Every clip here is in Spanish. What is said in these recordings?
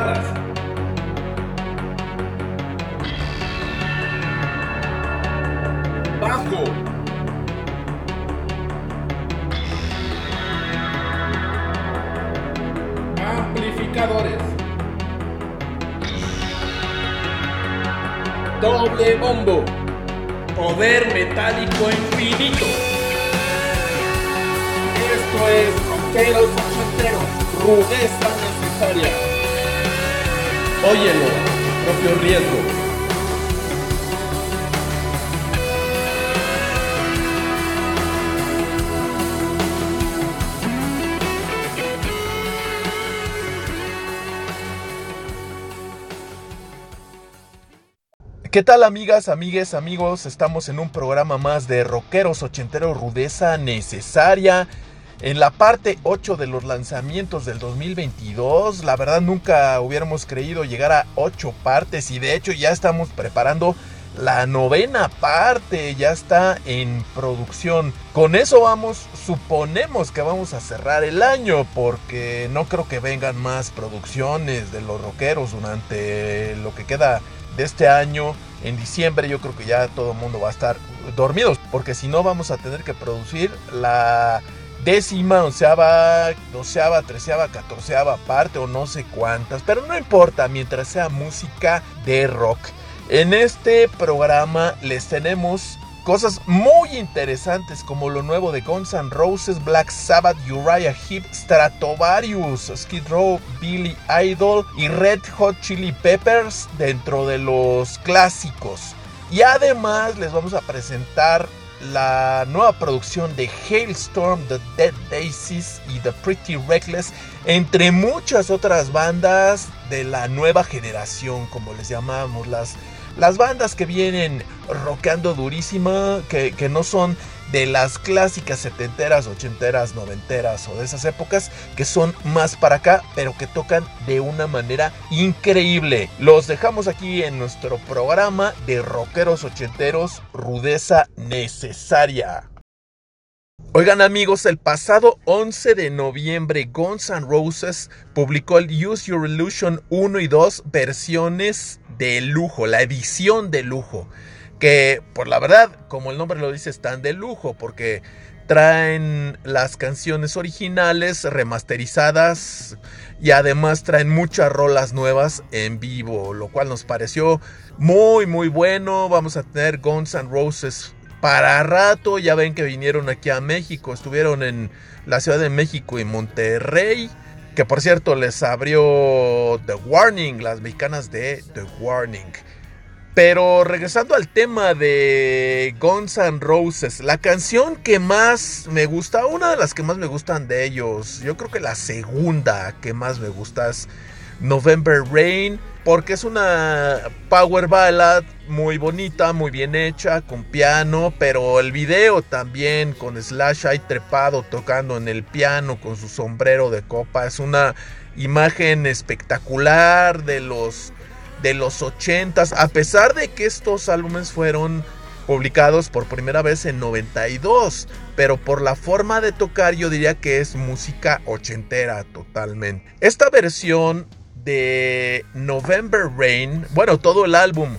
guitarras. Bajo. Amplificadores. Doble bombo. Poder metálico infinito. Esto es. Rudeza. Óyelo, propio riesgo. ¿Qué tal amigas, amigues, amigos? Estamos en un programa más de Rockeros Ochenteros Rudeza Necesaria. En la parte 8 de los lanzamientos del 2022, la verdad nunca hubiéramos creído llegar a 8 partes y de hecho ya estamos preparando la novena parte, ya está en producción. Con eso vamos, suponemos que vamos a cerrar el año porque no creo que vengan más producciones de los rockeros durante lo que queda de este año. En diciembre yo creo que ya todo el mundo va a estar dormidos, porque si no vamos a tener que producir la décima, onceava, doceava, treceava, catorceava parte o no sé cuántas, pero no importa mientras sea música de rock. En este programa les tenemos Cosas muy interesantes como lo nuevo de Guns N' Roses, Black Sabbath, Uriah Heep, Stratovarius, Skid Row, Billy Idol y Red Hot Chili Peppers dentro de los clásicos. Y además les vamos a presentar la nueva producción de Hailstorm, The Dead Daisies y The Pretty Reckless, entre muchas otras bandas de la nueva generación, como les llamamos, las las bandas que vienen rockeando durísima, que, que no son de las clásicas setenteras, ochenteras, noventeras o de esas épocas que son más para acá, pero que tocan de una manera increíble. Los dejamos aquí en nuestro programa de rockeros ochenteros, rudeza necesaria. Oigan amigos, el pasado 11 de noviembre Guns N' Roses publicó el Use Your Illusion 1 y 2 versiones de lujo, la edición de lujo, que por la verdad, como el nombre lo dice, están de lujo porque traen las canciones originales remasterizadas y además traen muchas rolas nuevas en vivo, lo cual nos pareció muy muy bueno. Vamos a tener Guns N' Roses para rato. Ya ven que vinieron aquí a México, estuvieron en la Ciudad de México y Monterrey. Que por cierto les abrió The Warning, las mexicanas de The Warning. Pero regresando al tema de Guns N' Roses, la canción que más me gusta, una de las que más me gustan de ellos, yo creo que la segunda que más me gusta es November Rain porque es una power ballad muy bonita, muy bien hecha, con piano, pero el video también con Slash ahí trepado tocando en el piano con su sombrero de copa es una imagen espectacular de los de los 80s, a pesar de que estos álbumes fueron publicados por primera vez en 92, pero por la forma de tocar yo diría que es música ochentera totalmente. Esta versión de November Rain, bueno, todo el álbum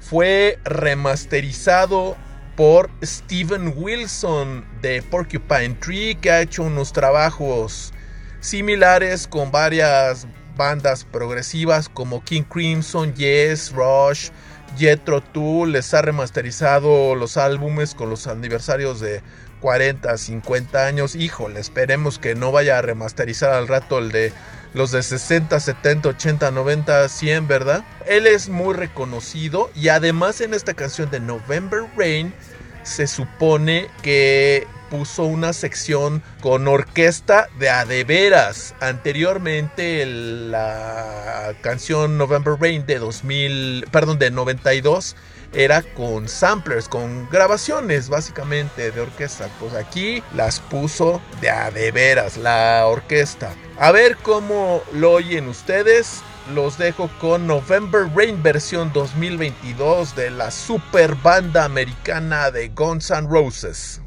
fue remasterizado por Steven Wilson de Porcupine Tree, que ha hecho unos trabajos similares con varias bandas progresivas como King Crimson, Yes, Rush, Jetro Tool. Les ha remasterizado los álbumes con los aniversarios de 40, 50 años. Híjole, esperemos que no vaya a remasterizar al rato el de los de 60, 70, 80, 90, 100, ¿verdad? Él es muy reconocido y además en esta canción de November Rain se supone que puso una sección con orquesta de adeveras. Anteriormente la canción November Rain de 2000, perdón, de 92 era con samplers, con grabaciones básicamente de orquesta. Pues aquí las puso de a veras la orquesta. A ver cómo lo oyen ustedes. Los dejo con November Rain versión 2022 de la super banda americana de Guns N' Roses.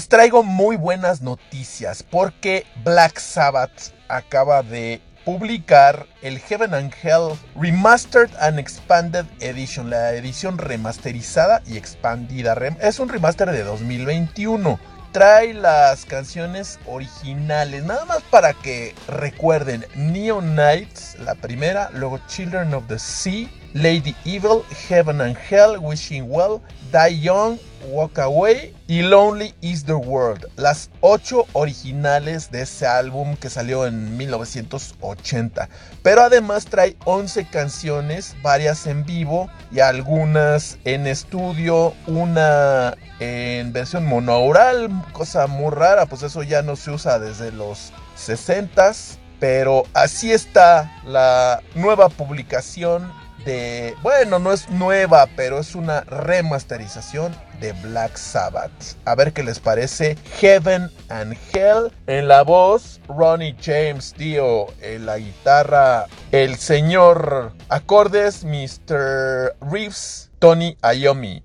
Les traigo muy buenas noticias porque Black Sabbath acaba de publicar el Heaven and Hell Remastered and Expanded Edition, la edición remasterizada y expandida. Es un remaster de 2021. Trae las canciones originales, nada más para que recuerden Neon Knights, la primera, luego Children of the Sea, Lady Evil, Heaven and Hell, Wishing Well, Die Young, Walk Away y Lonely is the World, las ocho originales de ese álbum que salió en 1980. Pero además trae 11 canciones, varias en vivo y algunas en estudio, una en versión monaural, cosa muy rara, pues eso ya no se usa desde los 60s. Pero así está la nueva publicación de, bueno, no es nueva, pero es una remasterización de Black Sabbath. A ver qué les parece. Heaven and Hell. En la voz, Ronnie James Dio. En la guitarra, el señor acordes, Mr. Reeves, Tony Iommi.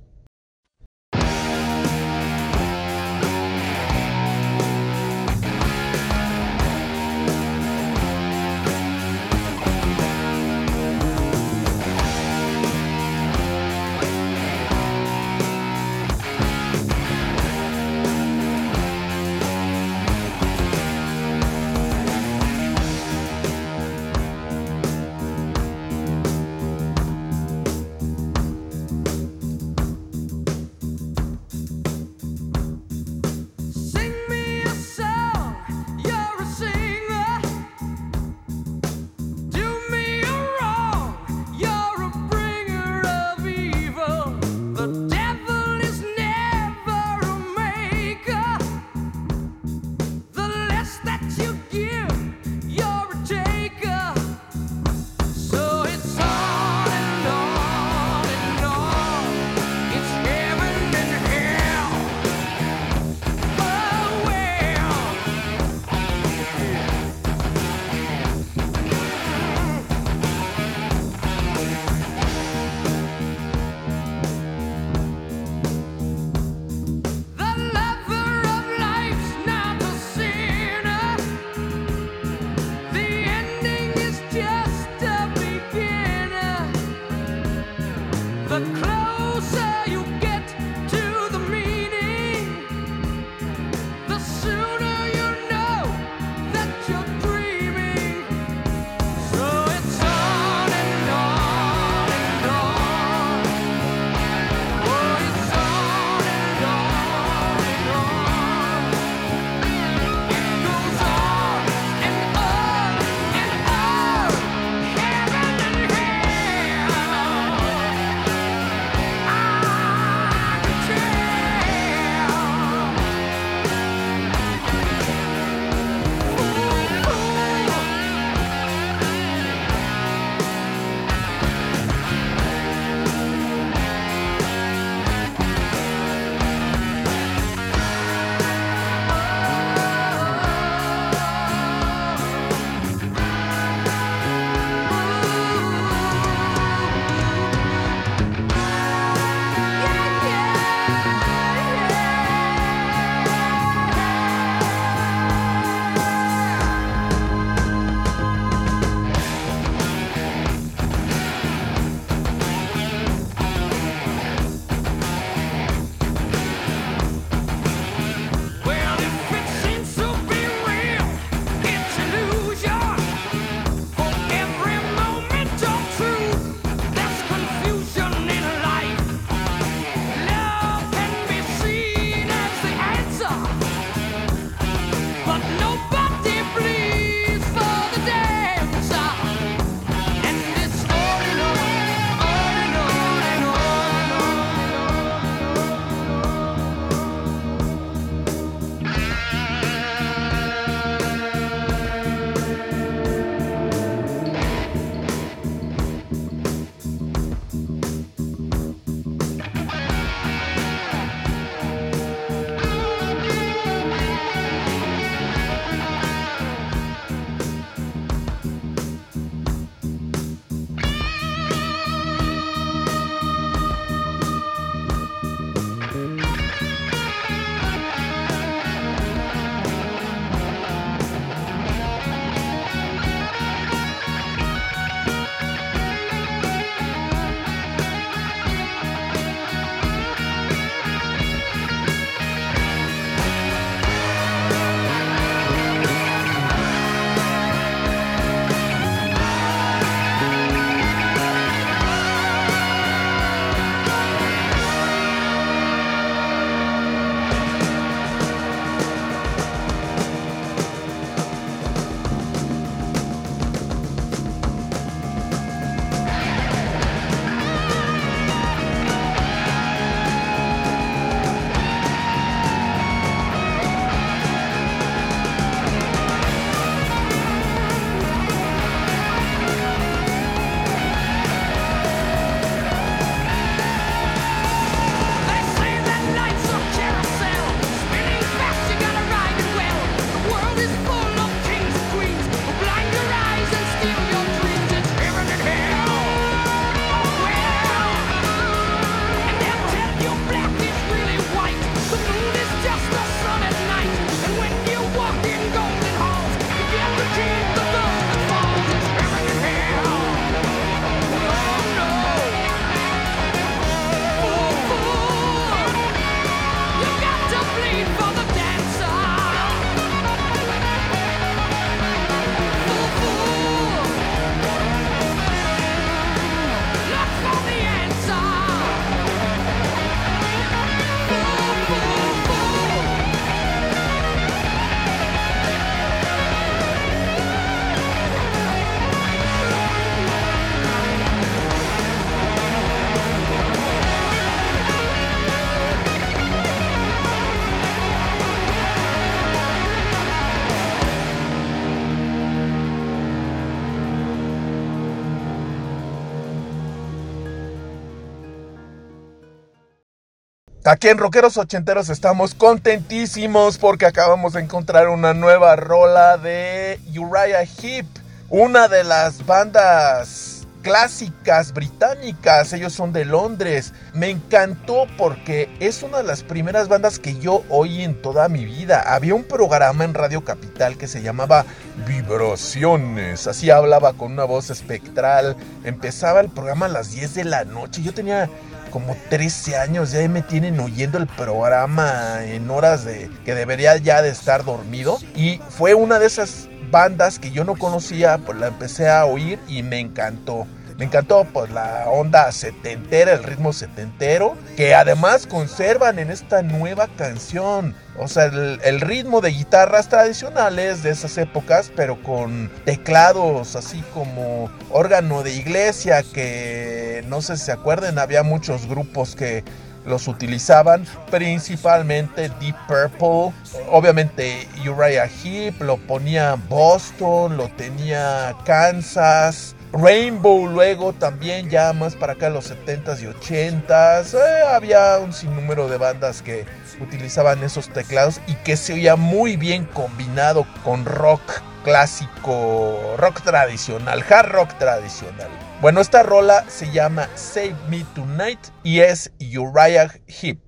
Aquí en Rockeros Ochenteros estamos contentísimos porque acabamos de encontrar una nueva rola de Uriah Heep, una de las bandas clásicas británicas, ellos son de Londres. Me encantó porque es una de las primeras bandas que yo oí en toda mi vida. Había un programa en Radio Capital que se llamaba Vibraciones, así hablaba con una voz espectral. Empezaba el programa a las 10 de la noche. Yo tenía como 13 años, ya me tienen oyendo el programa en horas de que debería ya de estar dormido. Y fue una de esas bandas que yo no conocía, pues la empecé a oír y me encantó. Me encantó pues la onda setentera, el ritmo setentero, que además conservan en esta nueva canción. O sea, el, ritmo de guitarras tradicionales de esas épocas, pero con teclados así como órgano de iglesia, que no sé si se acuerden, había muchos grupos que los utilizaban, principalmente Deep Purple, obviamente Uriah Heep, lo ponía Boston, lo tenía Kansas, Rainbow luego también ya más para acá los 70s y 80s. Eh, había un sinnúmero de bandas que utilizaban esos teclados y que se oía muy bien combinado con rock clásico, rock tradicional, hard rock tradicional. Bueno, esta rola se llama Save Me Tonight y es Uriah Heep.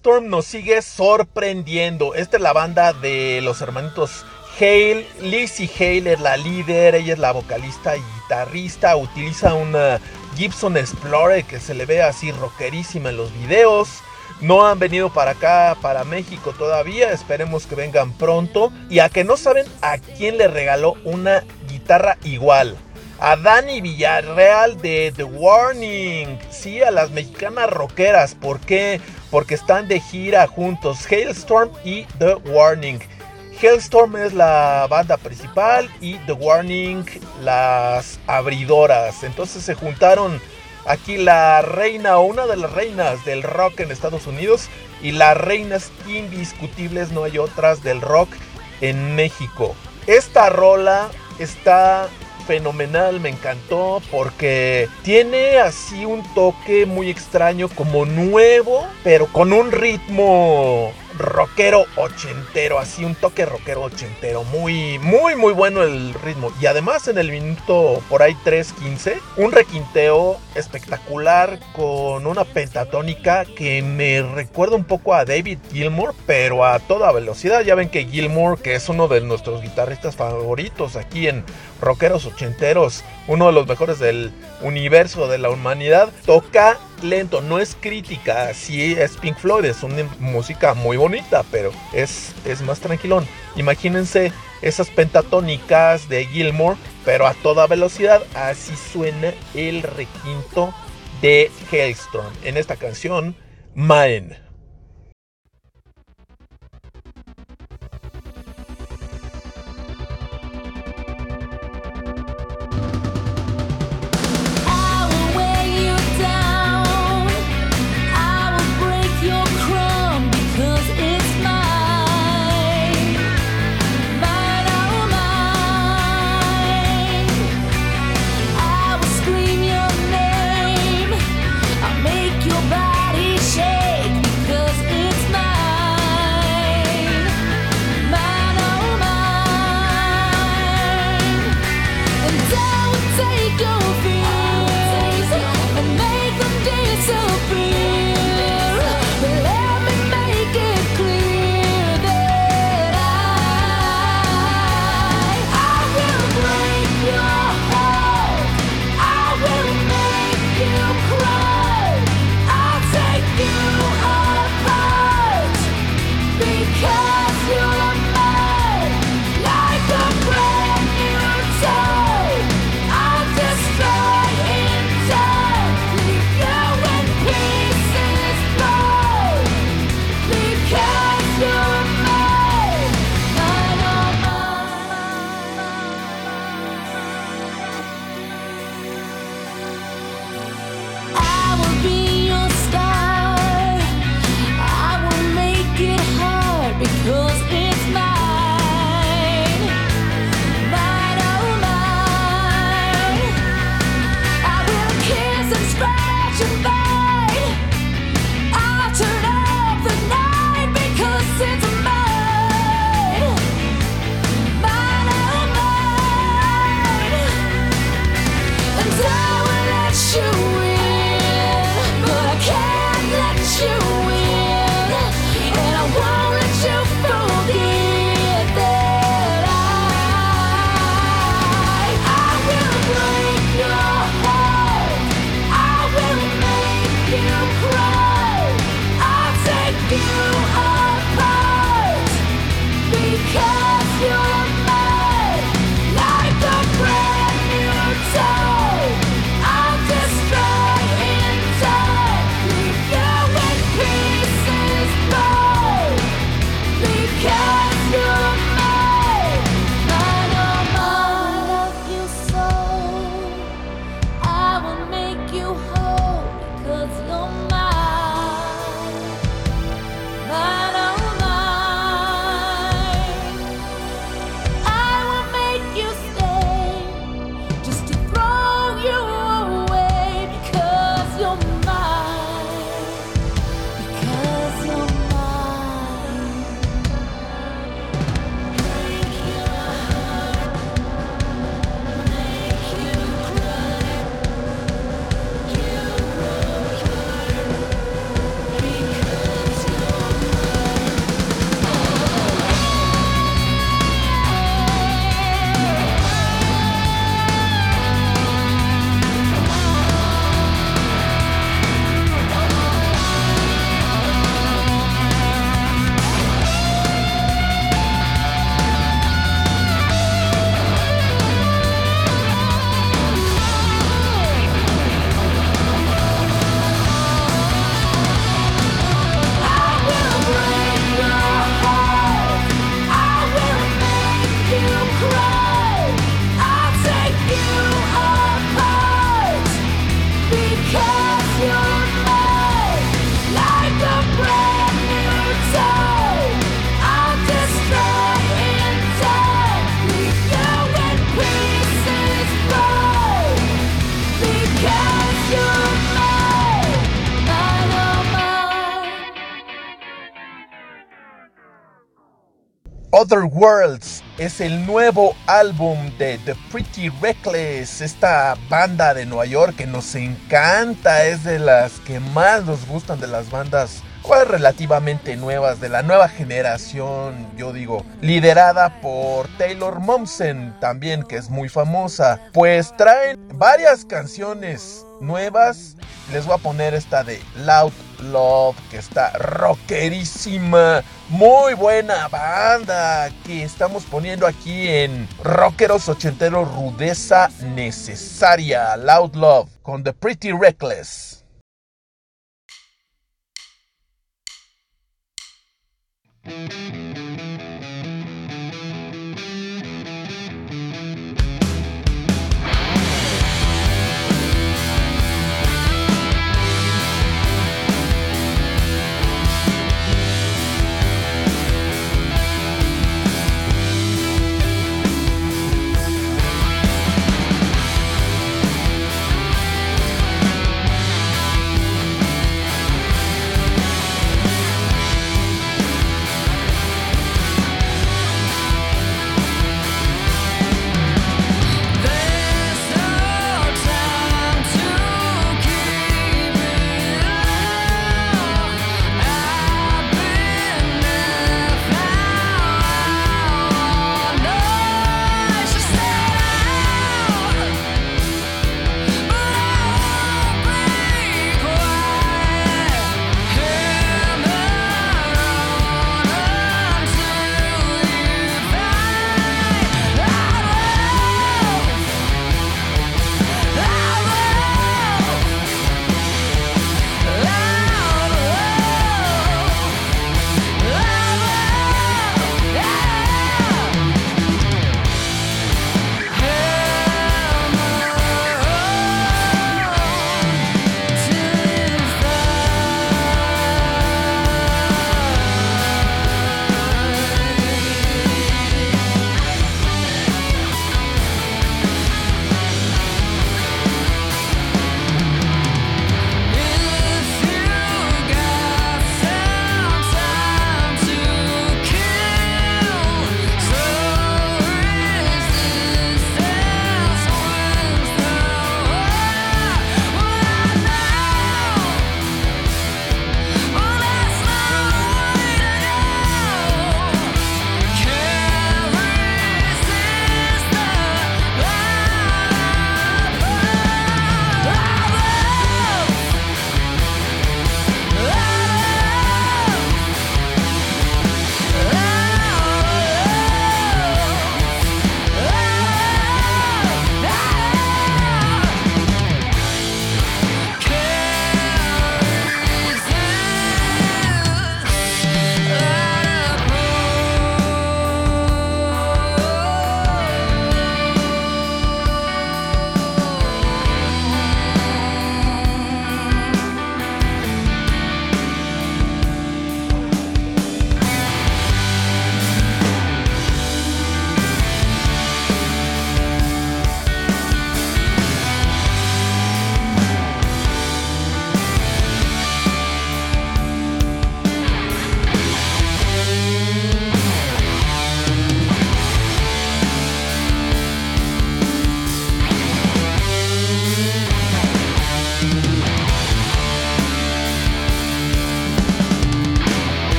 Hailstorm nos sigue sorprendiendo. Esta es la banda de los hermanitos Hale. Lizzie Hale es la líder, ella es la vocalista y guitarrista. Utiliza una Gibson Explorer que se le ve así rockerísima en los videos. No han venido para acá, para México todavía. Esperemos que vengan pronto. Y a que no saben a quién le regaló una guitarra igual. A Dani Villarreal de The Warning. Sí, a las mexicanas rockeras. ¿Por qué? Porque están de gira juntos. Hailstorm y The Warning. Hailstorm es la banda principal y The Warning las abridoras. Entonces se juntaron aquí la reina o una de las reinas del rock en Estados Unidos y las reinas indiscutibles, no hay otras del rock en México. Esta rola está fenomenal, me encantó porque tiene así un toque muy extraño, como nuevo, pero con un ritmo rockero ochentero, así un toque rockero ochentero, muy, muy, muy bueno el ritmo. Y además en el minuto por ahí 3.15, un requinteo espectacular con una pentatónica que me recuerda un poco a David Gilmour, pero a toda velocidad. Ya ven que Gilmour, que es uno de nuestros guitarristas favoritos aquí en Rockeros Ochenteros, uno de los mejores del universo de la humanidad, toca lento, no es crítica, sí es Pink Floyd, es una música muy bonita, pero es, es más tranquilón. Imagínense esas pentatónicas de Gilmore, pero a toda velocidad, así suena el requinto de Hailstorm en esta canción, Mine. Other Worlds es el nuevo álbum de The Pretty Reckless, esta banda de Nueva York que nos encanta, es de las que más nos gustan de las bandas pues, relativamente nuevas, de la nueva generación, yo digo, liderada por Taylor Momsen, también que es muy famosa. Pues traen varias canciones nuevas. Les voy a poner esta de Loud Love, que está rockerísima. Muy buena banda que estamos poniendo aquí en Rockeros Ochenteros Rudeza Necesaria. Loud Love con The Pretty Reckless.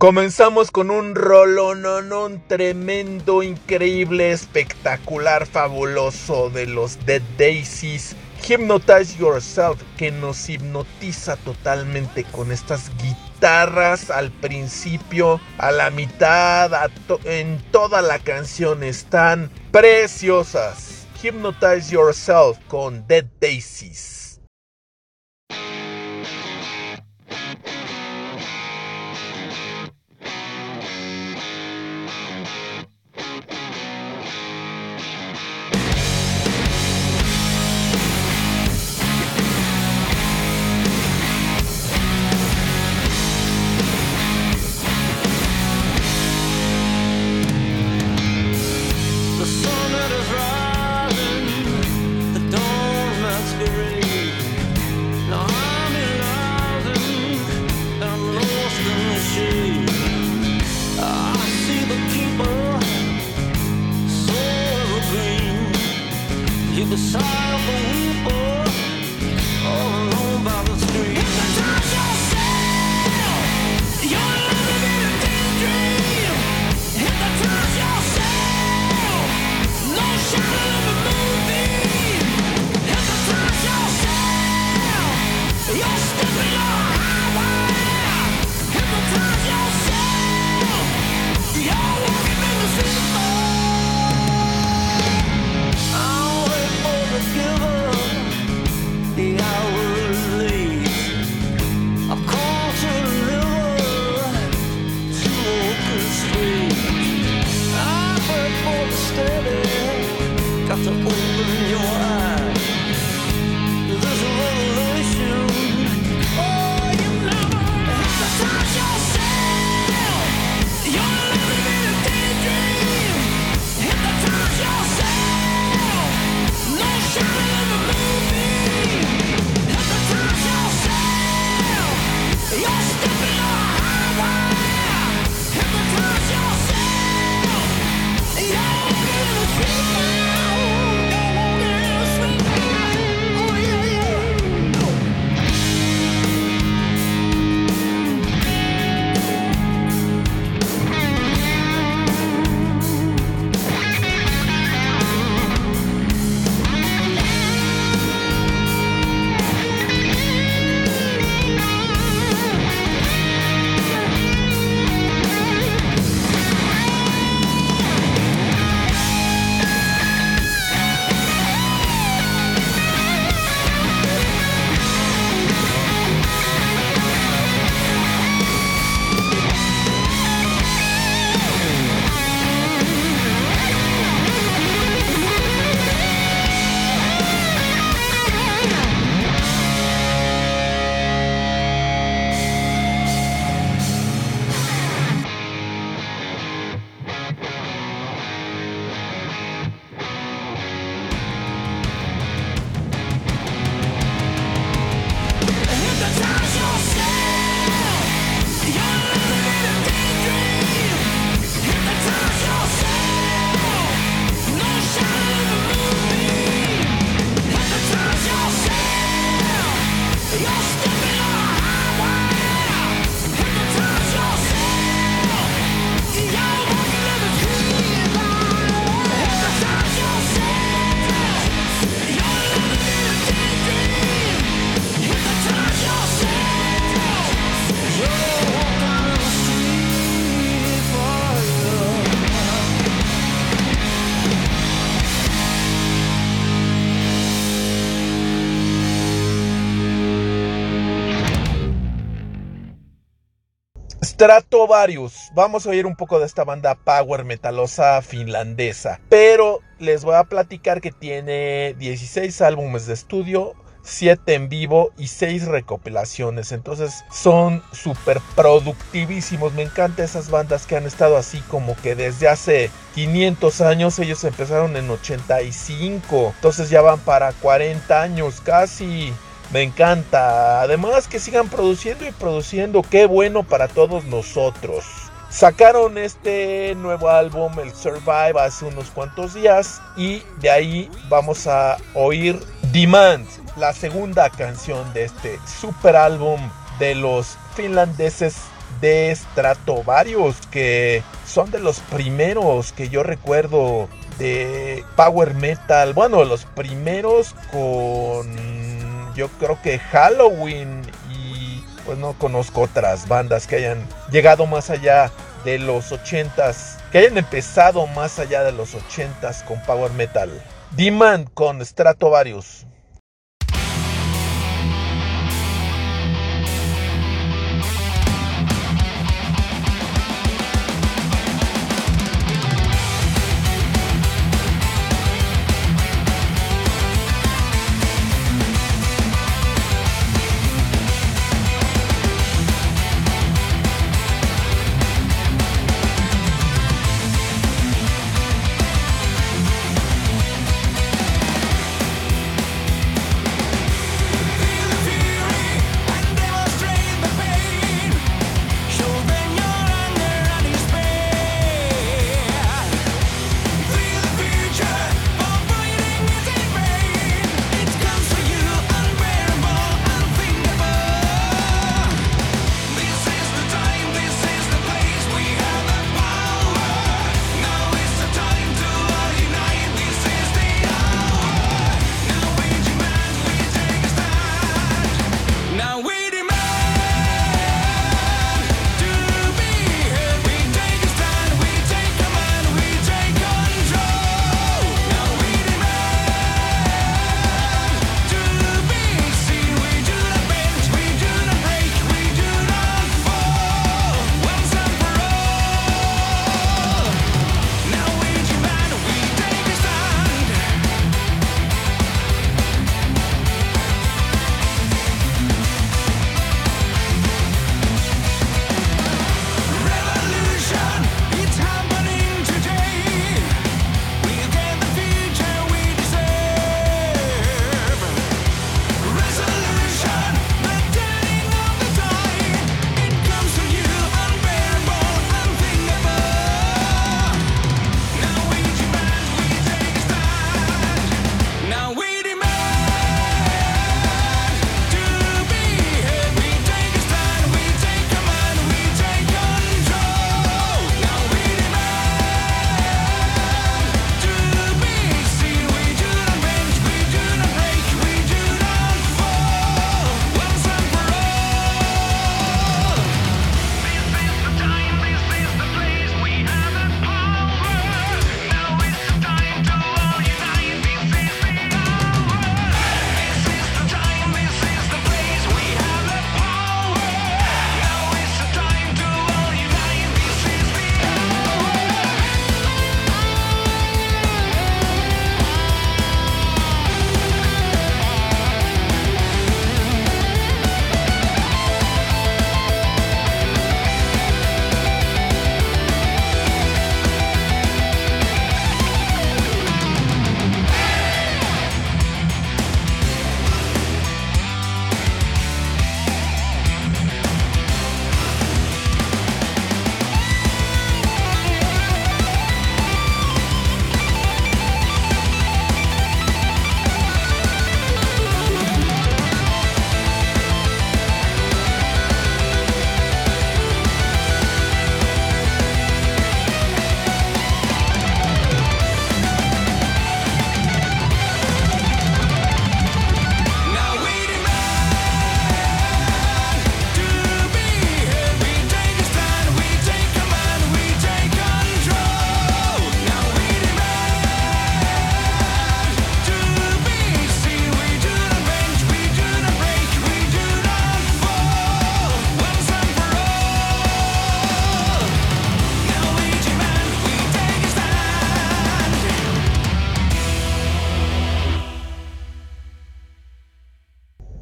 Comenzamos con un rolón tremendo, increíble, espectacular, fabuloso de los Dead Daisies. Hypnotize Yourself, que nos hipnotiza totalmente con estas guitarras al principio, a la mitad, en toda la canción están preciosas. Hypnotize Yourself con Dead Daisies. Stratovarius. Vamos a oír un poco de esta banda power metalosa finlandesa. Pero les voy a platicar que tiene 16 álbumes de estudio, 7 en vivo y 6 recopilaciones. Entonces son súper productivísimos. Me encantan esas bandas que han estado así como que desde hace 500 años. Ellos empezaron en 85. Entonces ya van para 40 años casi. Me encanta. Además que sigan produciendo y produciendo. Qué bueno para todos nosotros. Sacaron este nuevo álbum, el Survive, hace unos cuantos días. Y de ahí vamos a oír Demand, la segunda canción de este super álbum de los finlandeses de Stratovarius, que son de los primeros que yo recuerdo de Power Metal. Bueno, los primeros con yo creo que Halloween y pues no conozco otras bandas que hayan llegado más allá de los 80s, que hayan empezado más allá de los 80s con Power Metal. Demand con Stratovarius.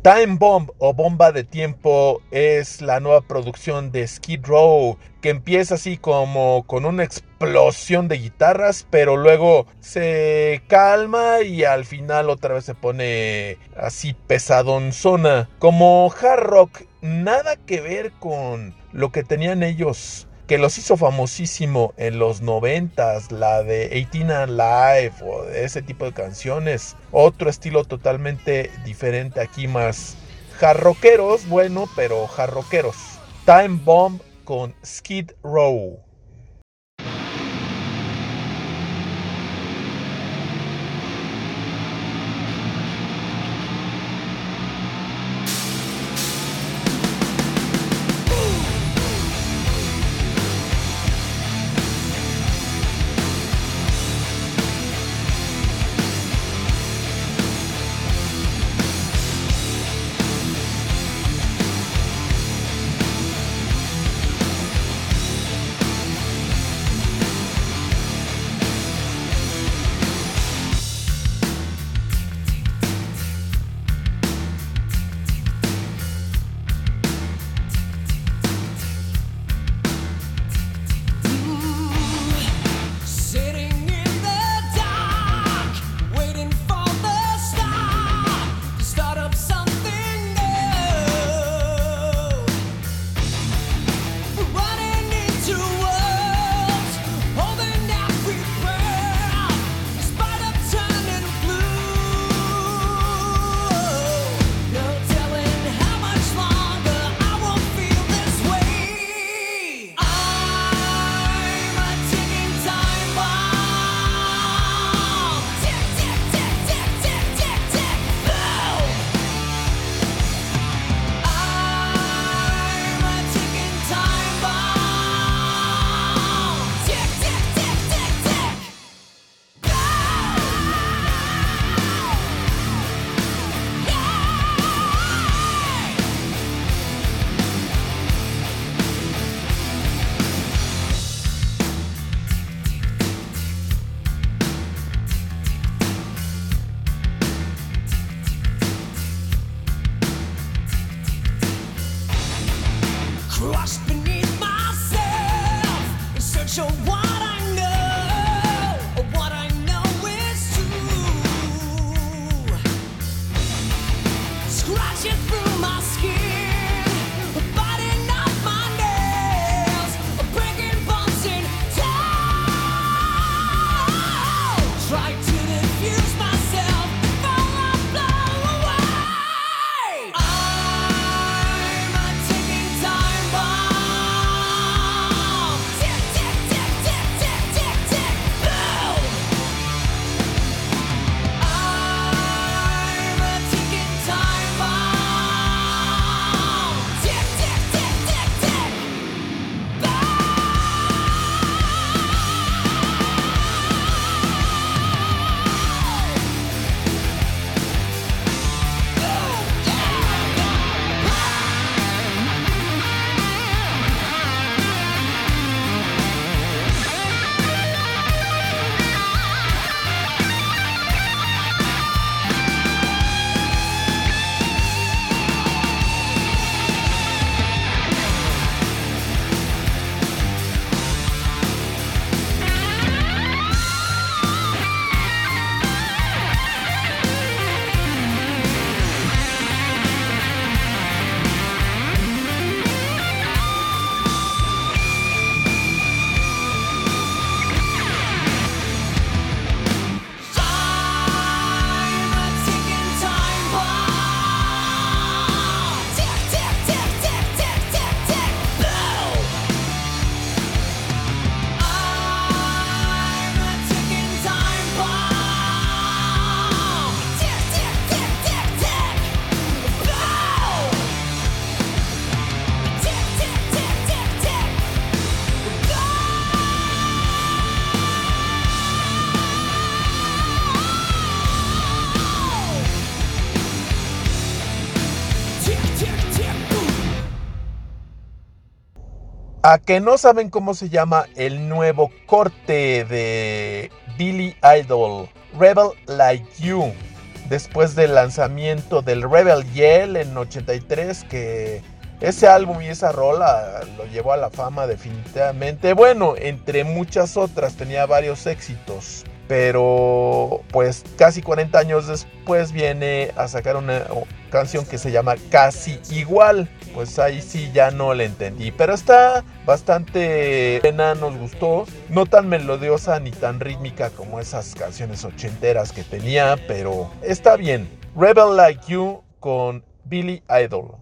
Time Bomb o Bomba de Tiempo es la nueva producción de Skid Row que empieza así como con una explosión de guitarras, pero luego se calma y al final otra vez se pone así pesadonzona, como hard rock, nada que ver con lo que tenían ellos que los hizo famosísimo en los noventas, la de 18 Live o de ese tipo de canciones. Otro estilo totalmente diferente aquí, más jarroqueros, bueno, pero jarroqueros. Time Bomb con Skid Row. A que no saben cómo se llama el nuevo corte de Billy Idol, Rebel Like You, después del lanzamiento del Rebel Yell en 83, que ese álbum y esa rola lo llevó a la fama definitivamente. Bueno, entre muchas otras, tenía varios éxitos. Pero pues casi 40 años después viene a sacar una canción que se llama Casi Igual pues ahí sí ya no le entendí. Pero está bastante buena, nos gustó. No tan melodiosa ni tan rítmica como esas canciones ochenteras que tenía, pero está bien. Rebel Like You con Billy Idol.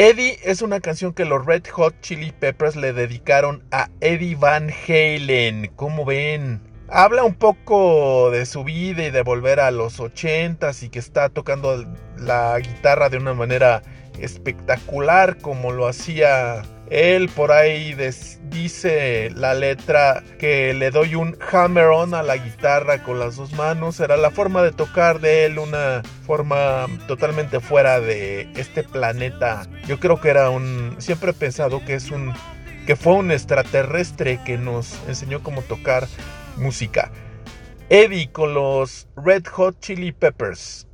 Eddie es una canción que los Red Hot Chili Peppers le dedicaron a Eddie Van Halen. ¿Cómo ven? Habla un poco de su vida y de volver a los ochentas y que está tocando la guitarra de una manera espectacular como lo hacía él. Por ahí dice la letra que le doy un hammer on a la guitarra con las dos manos. Era la forma de tocar de él, una forma totalmente fuera de este planeta. Yo creo que era un... Siempre he pensado que es un... que fue un extraterrestre que nos enseñó cómo tocar música. Eddie con los Red Hot Chili Peppers.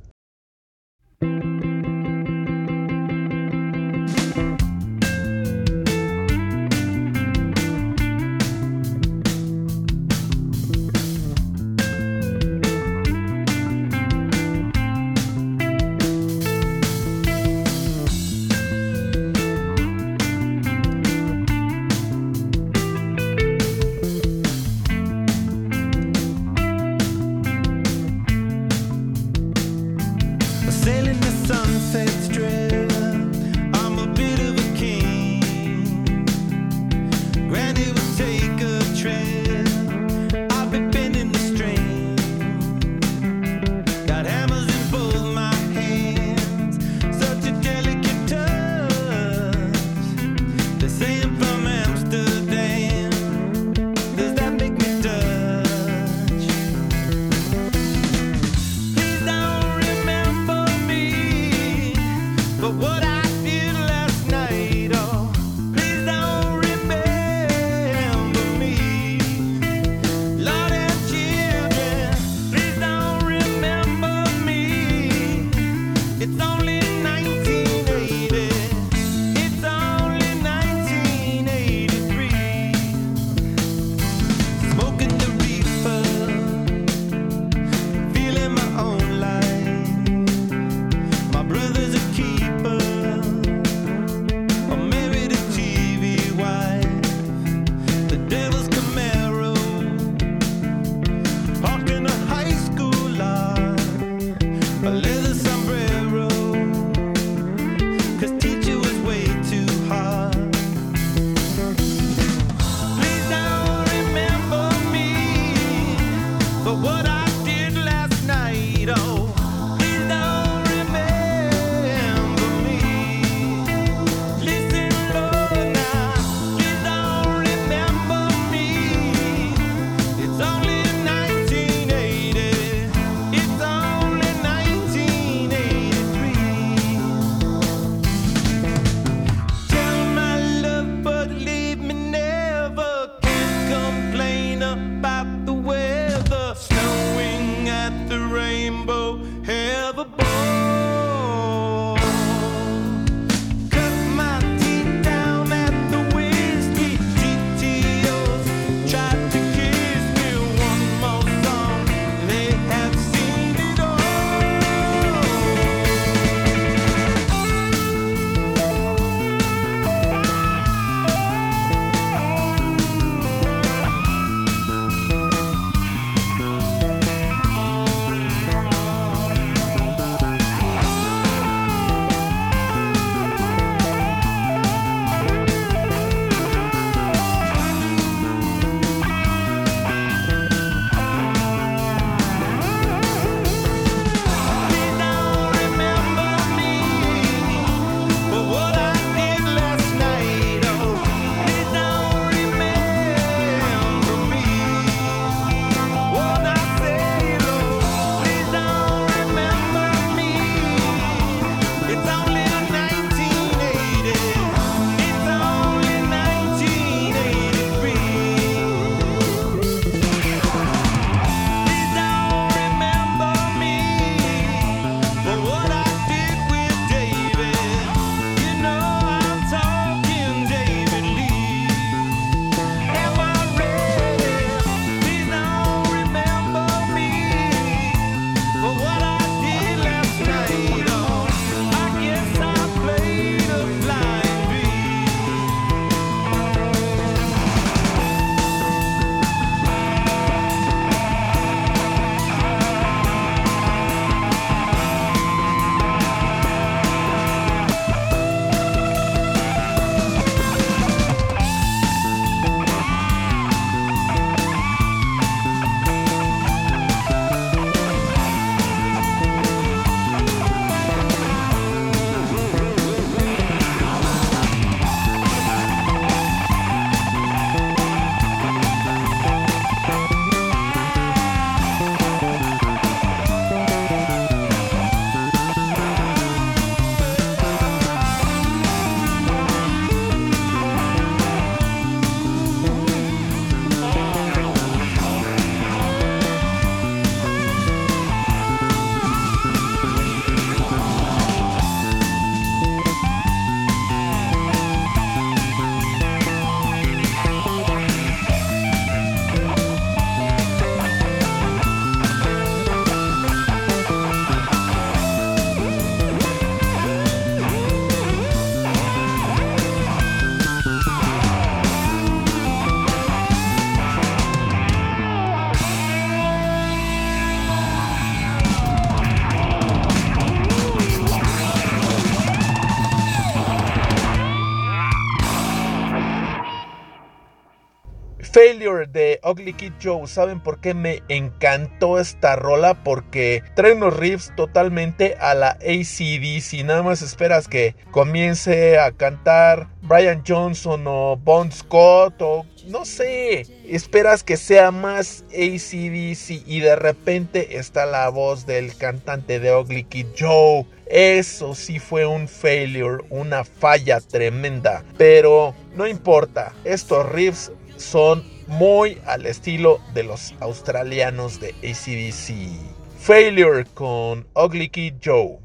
Failure de Ugly Kid Joe. ¿Saben por qué me encantó esta rola? Porque trae unos riffs totalmente a la ACDC. Nada más esperas que comience a cantar Brian Johnson o Bon Scott o no sé. Esperas que sea más ACDC y de repente está la voz del cantante de Ugly Kid Joe. Eso sí fue un failure, una falla tremenda. Pero no importa, estos riffs son muy al estilo de los australianos de ACDC. Failure con Ugly Kid Joe.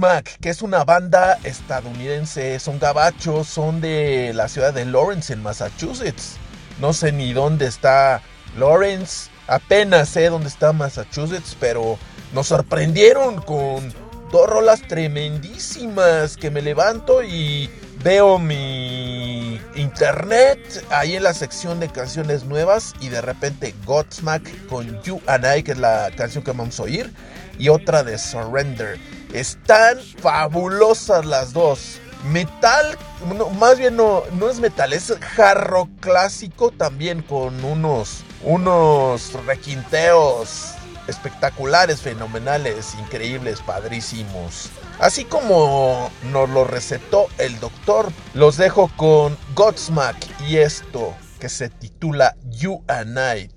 Godsmack, que es una banda estadounidense, son gabachos, son de la ciudad de Lawrence, en Massachusetts. No sé ni dónde está Lawrence, apenas sé dónde está Massachusetts, pero nos sorprendieron con dos rolas tremendísimas que me levanto y veo mi internet ahí en la sección de canciones nuevas y de repente Godsmack con You and I, que es la canción que vamos a oír, y otra de Surrender. Están fabulosas las dos. Metal, más bien no, no es metal, es jarro clásico también con unos, unos requinteos espectaculares, fenomenales, increíbles, padrísimos. Así como nos lo recetó el doctor, los dejo con Godsmack y esto que se titula You and I.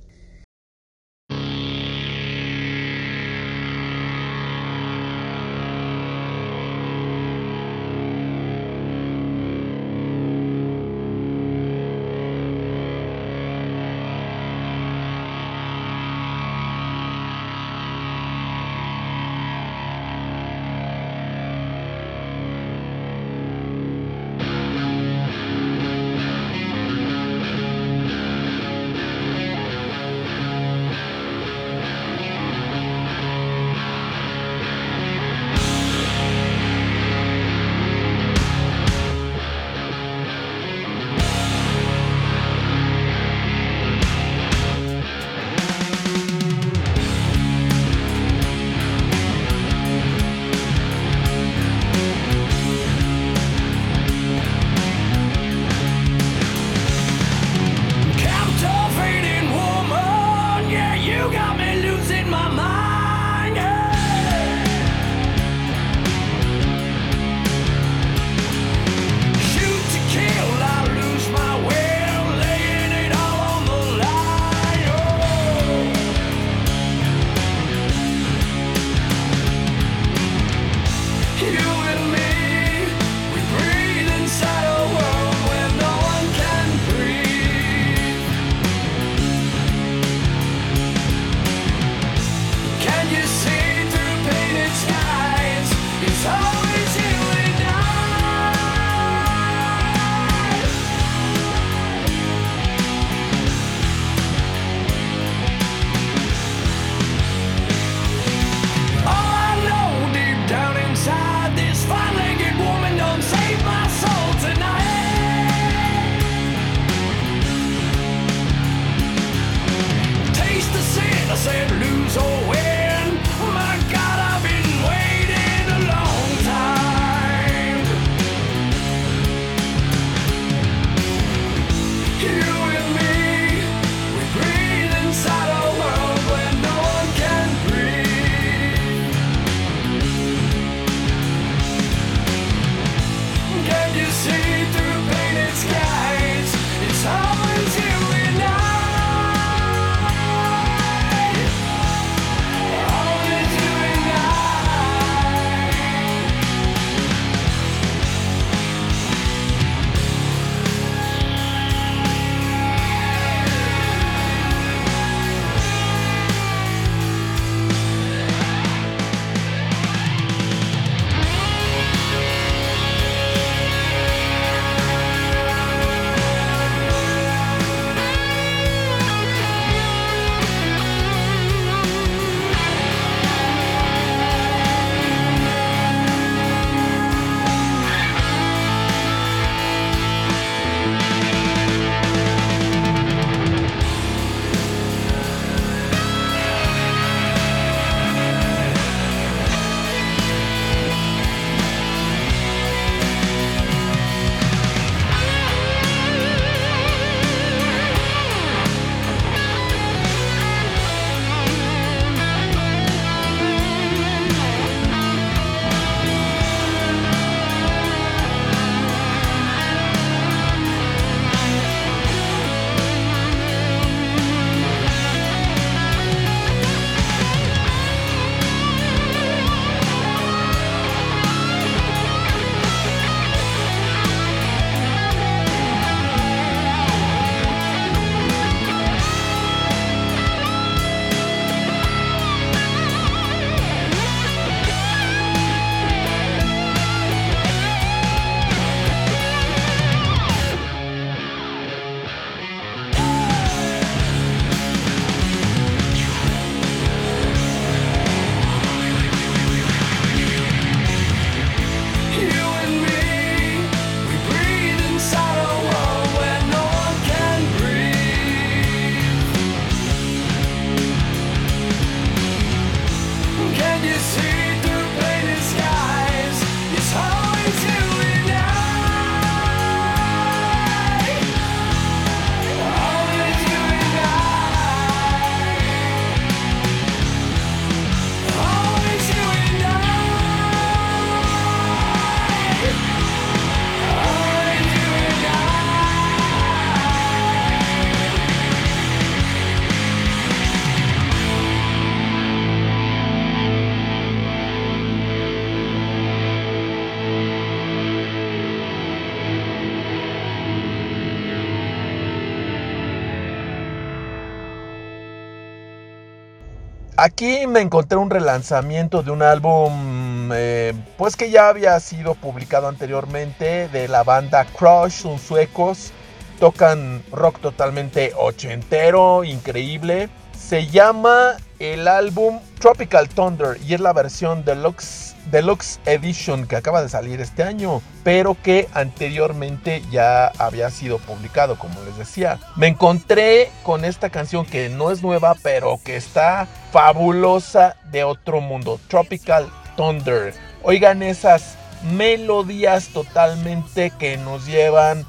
Aquí me encontré un relanzamiento de un álbum eh, pues que ya había sido publicado anteriormente de la banda Crush, son suecos, tocan rock totalmente ochentero, increíble. Se llama el álbum Tropical Thunder y es la versión deluxe, deluxe edition que acaba de salir este año, pero que anteriormente ya había sido publicado, como les decía. Me encontré con esta canción que no es nueva, pero que está fabulosa de otro mundo, Tropical Thunder. Oigan esas melodías totalmente que nos llevan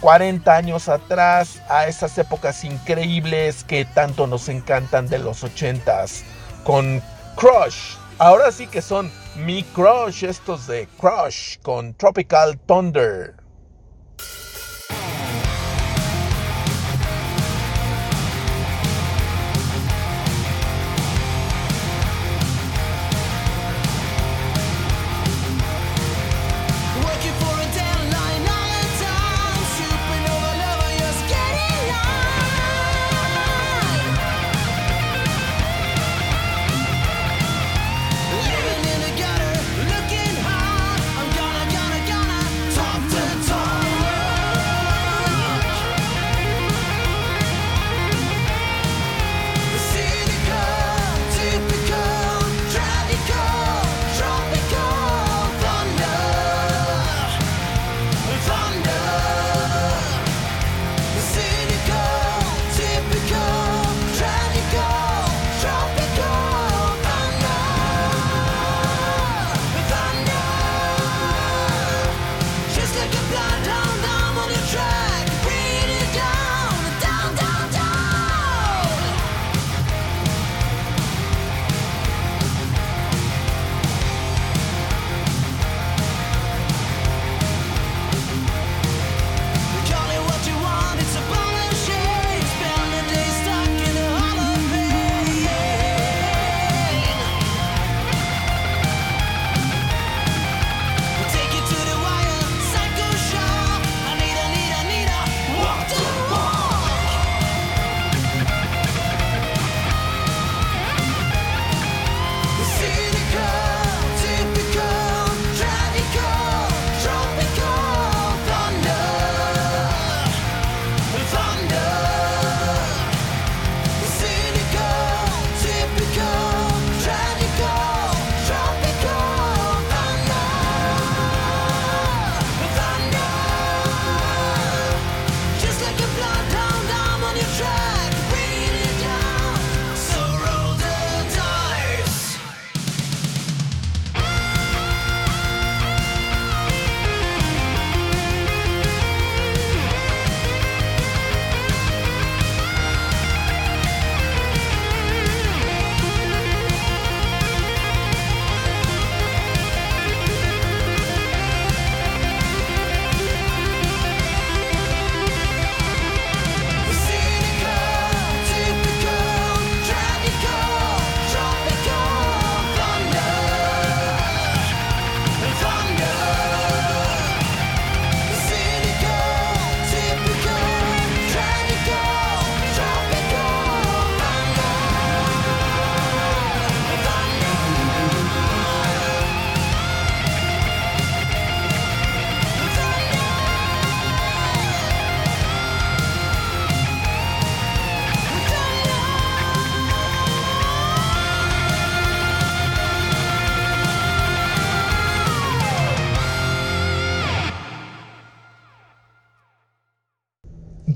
40 años atrás a esas épocas increíbles que tanto nos encantan de los 80s con Crush. Ahora sí que son mi crush estos de Crush con Tropical Thunder.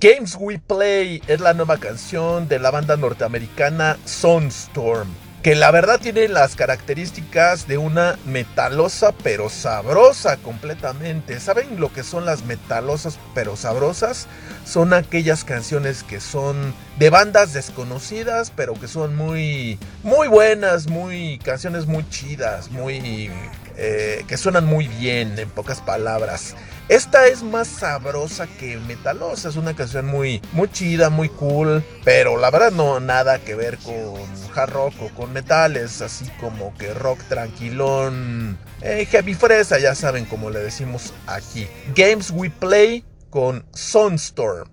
Games We Play es la nueva canción de la banda norteamericana Sunstorm, que la verdad tiene las características de una metalosa pero sabrosa completamente. ¿Saben lo que son las metalosas pero sabrosas? Son aquellas canciones que son de bandas desconocidas, pero que son muy muy buenas, muy canciones muy chidas, muy eh, que suenan muy bien en pocas palabras. Esta es más sabrosa que metalosa, es una canción muy, muy chida, muy cool, pero la verdad no nada que ver con hard rock o con metal, es así como que rock tranquilón, eh, heavy fresa, ya saben como le decimos aquí. Games We Play con Sunstorm.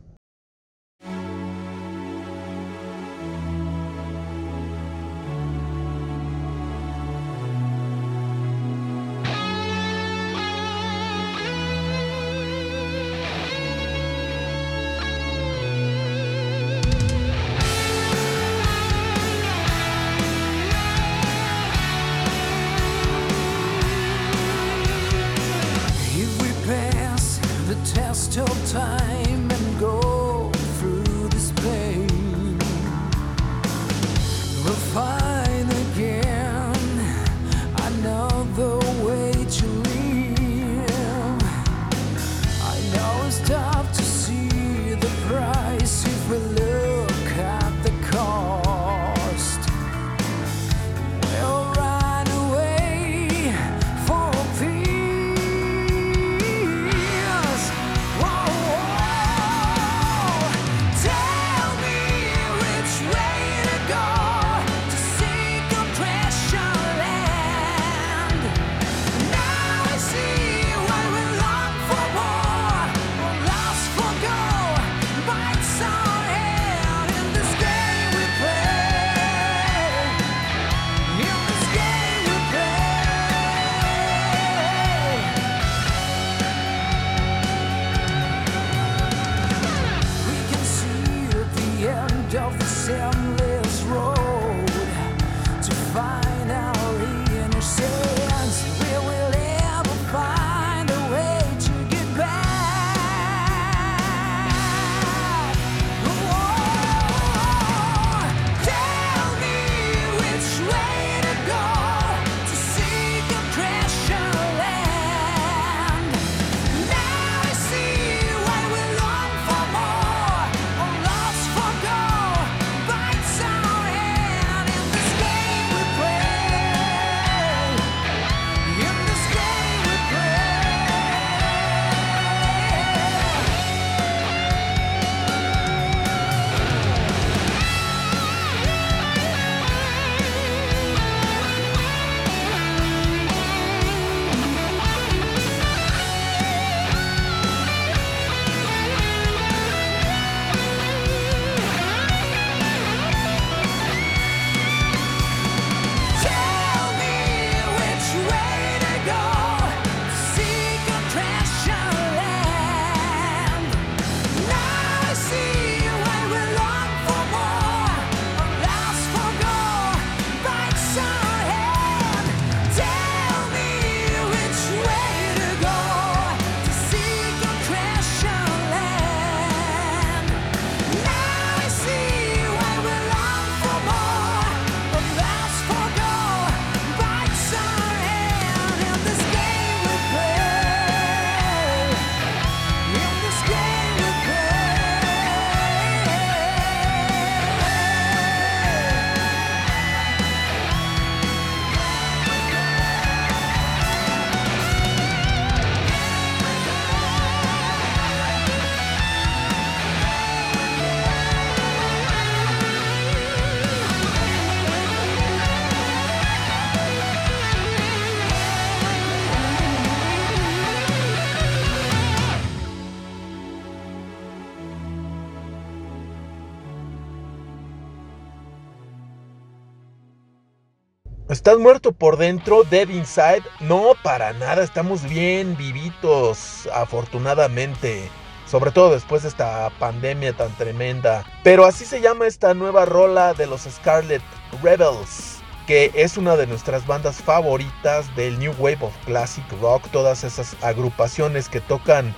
¿Estás muerto por dentro? ¿Dead inside? No, para nada. Estamos bien vivitos, afortunadamente. Sobre todo después de esta pandemia tan tremenda. Pero así se llama esta nueva rola de los Scarlet Rebels. Que es una de nuestras bandas favoritas del New Wave of Classic Rock. Todas esas agrupaciones que tocan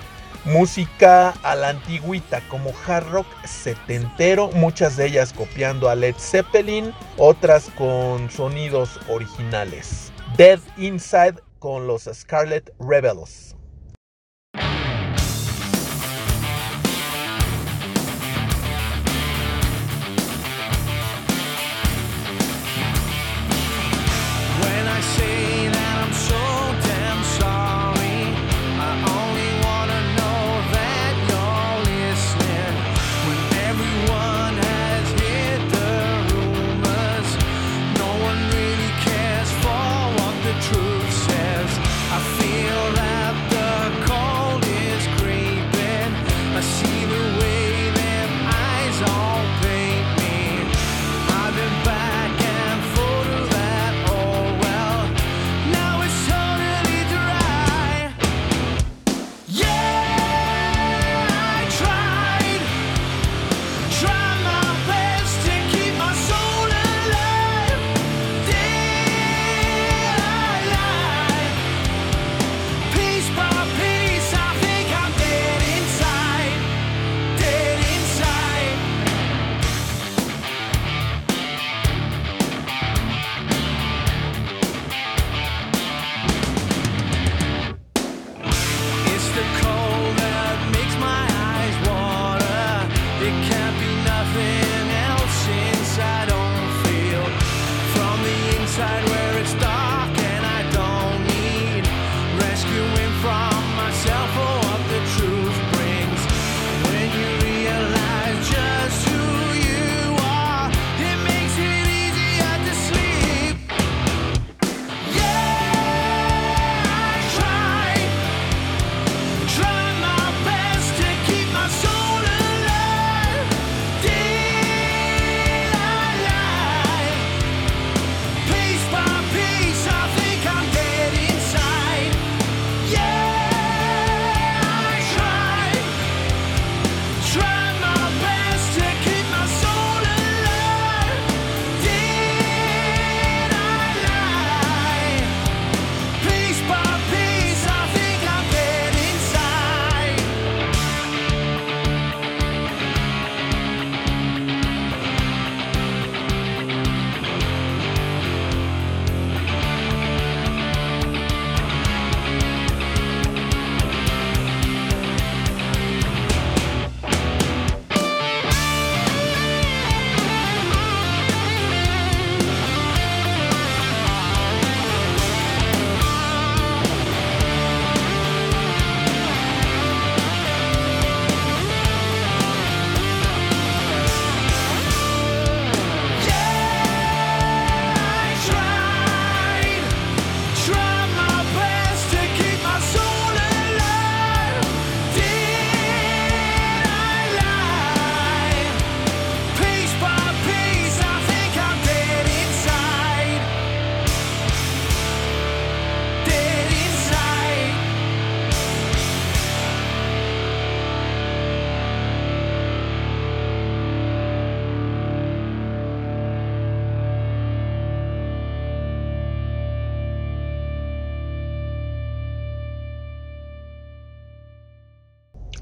música a la antigüita como hard rock setentero, muchas de ellas copiando a Led Zeppelin, otras con sonidos originales. Dead Inside con los Scarlet Rebels.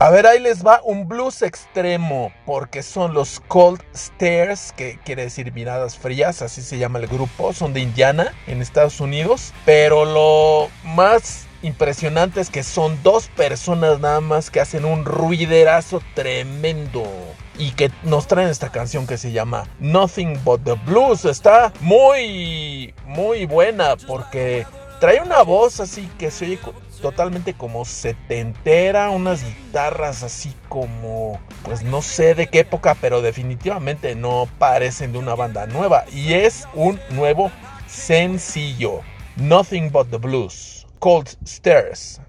A ver, ahí les va un blues extremo, porque son los Cold Stairs, que quiere decir miradas frías, así se llama el grupo, son de Indiana, en Estados Unidos, pero lo más impresionante es que son dos personas nada más que hacen un ruiderazo tremendo y que nos traen esta canción que se llama Nothing But the Blues. Está muy, muy buena porque trae una voz así que se oye totalmente como setentera, unas guitarras así como, pues no sé de qué época, pero definitivamente no parecen de una banda nueva. Y es un nuevo sencillo, Nothing But the Blues, Cold Stairs.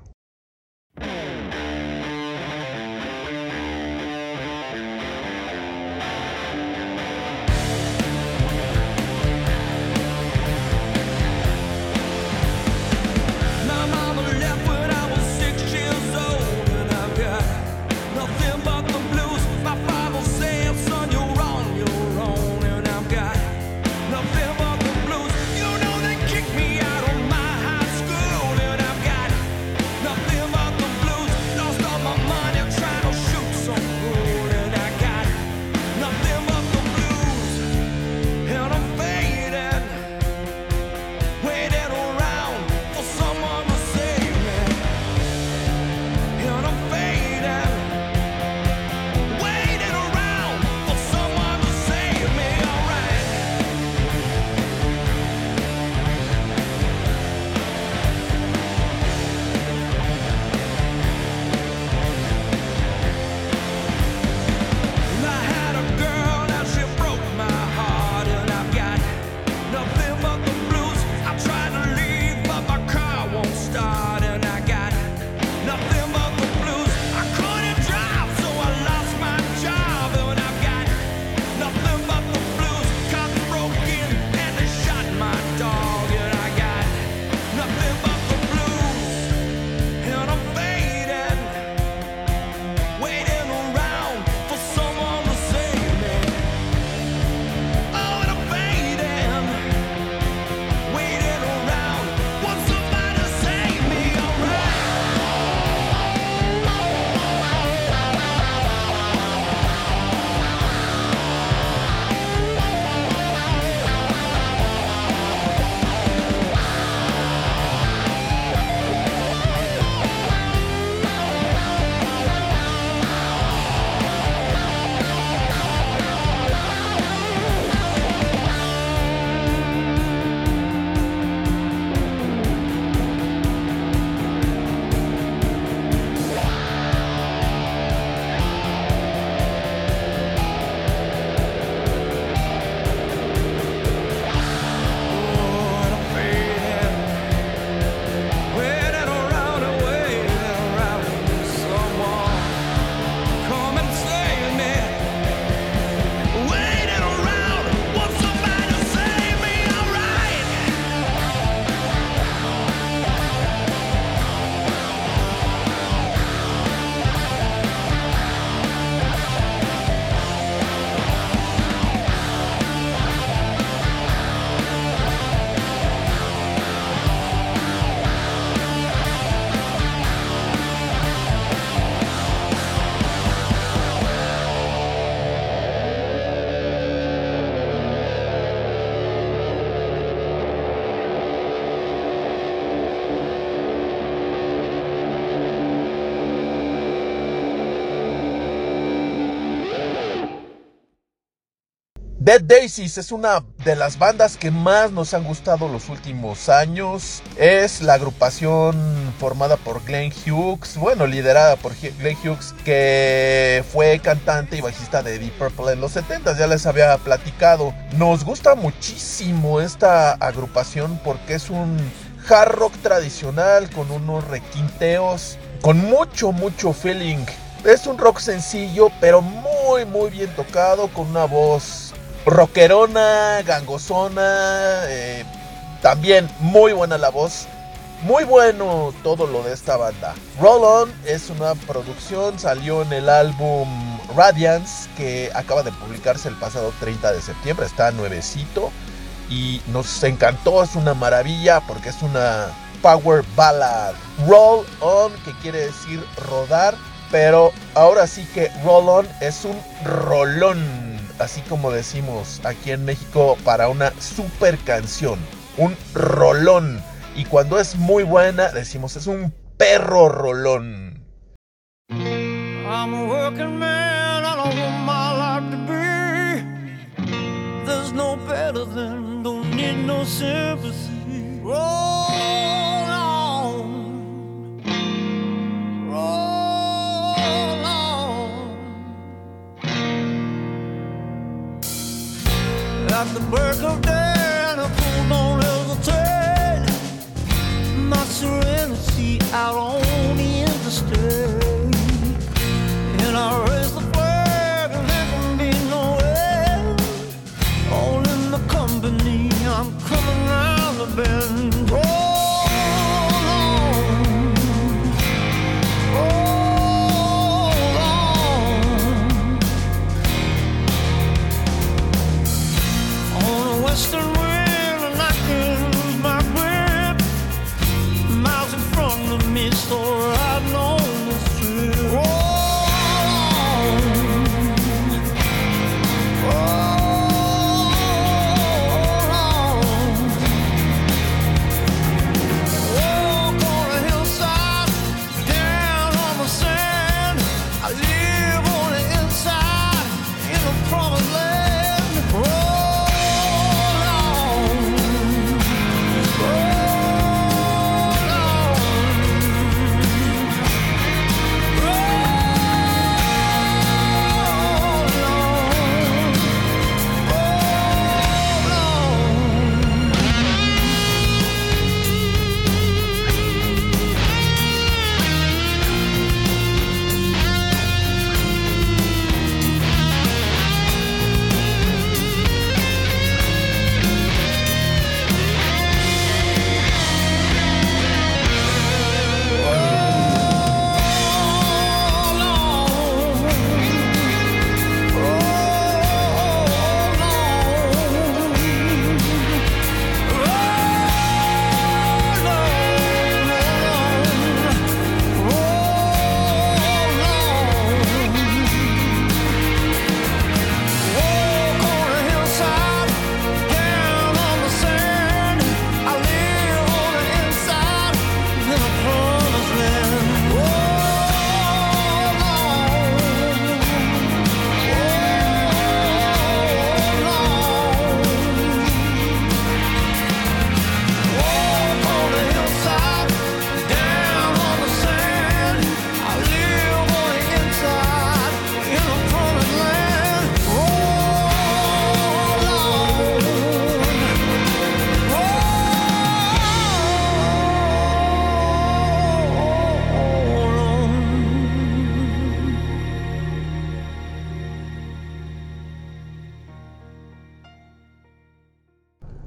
Dead Daisies es una de las bandas que más nos han gustado los últimos años. Es la agrupación formada por Glenn Hughes, bueno, liderada por Glenn Hughes, que fue cantante y bajista de Deep Purple en los 70, ya les había platicado. Nos gusta muchísimo esta agrupación porque es un hard rock tradicional con unos requinteos, con mucho, mucho feeling. Es un rock sencillo, pero muy, muy bien tocado, con una voz rockerona, gangosona, eh, también muy buena la voz. Muy bueno todo lo de esta banda. Roll On es una producción, salió en el álbum Radiance, que acaba de publicarse el pasado 30 de septiembre, está nuevecito y nos encantó, es una maravilla porque es una power ballad. Roll On, que quiere decir rodar, Pero ahora sí que Roll On es un rolón, así como decimos aquí en México para una super canción, un rolón. Y cuando es muy buena decimos es un perro rolón. There's no better than, don't need no sympathy. Roll At the break of day, the fool don't hesitate. My serenity out on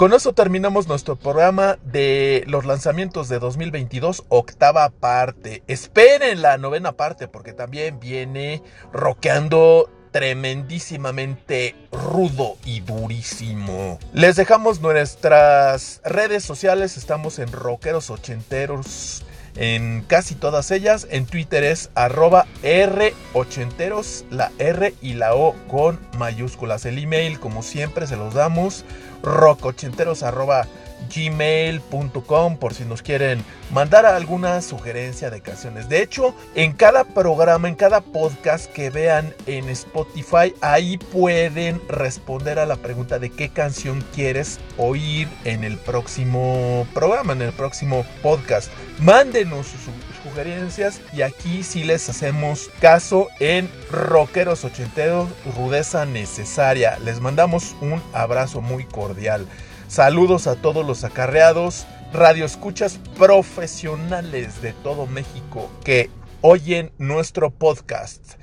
Con eso terminamos nuestro programa de los lanzamientos de 2022, octava parte. Esperen la novena parte porque también viene rockeando tremendísimamente rudo y durísimo. Les dejamos nuestras redes sociales, estamos en Rockeros Ochenteros en casi todas ellas. En Twitter es arroba R80eros, la R y la O con mayúsculas. El email, como siempre, se los damos rockochenteros arroba gmail.com por si nos quieren mandar alguna sugerencia de canciones. De hecho, en cada programa, en cada podcast que vean en Spotify, ahí pueden responder a la pregunta de qué canción quieres oír en el próximo programa, en el próximo podcast. Mándenos sus sugerencias y aquí sí les hacemos caso en Rockeros Ochenteros, rudeza necesaria. Les mandamos un abrazo muy cordial. Saludos a todos los acarreados, radioescuchas profesionales de todo México que oyen nuestro podcast.